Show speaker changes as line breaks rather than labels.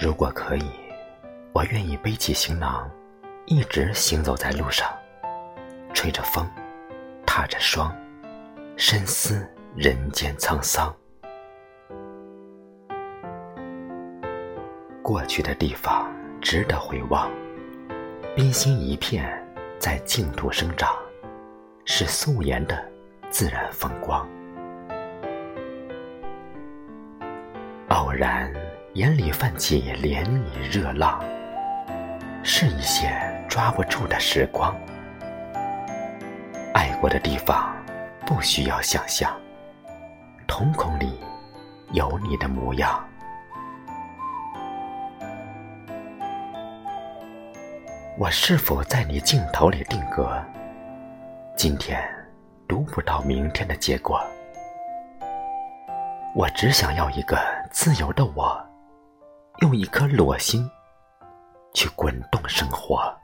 如果可以，我愿意背起行囊，一直行走在路上，吹着风，踏着霜，深思人间沧桑。过去的地方值得回望，冰心一片在净土生长，是素颜的自然风光。偶然眼里泛起涟漪热浪，是一些抓不住的时光。爱过的地方不需要想象，瞳孔里有你的模样。我是否在你镜头里定格？今天读不到明天的结果。我只想要一个自由的我，用一颗裸心去滚动生活。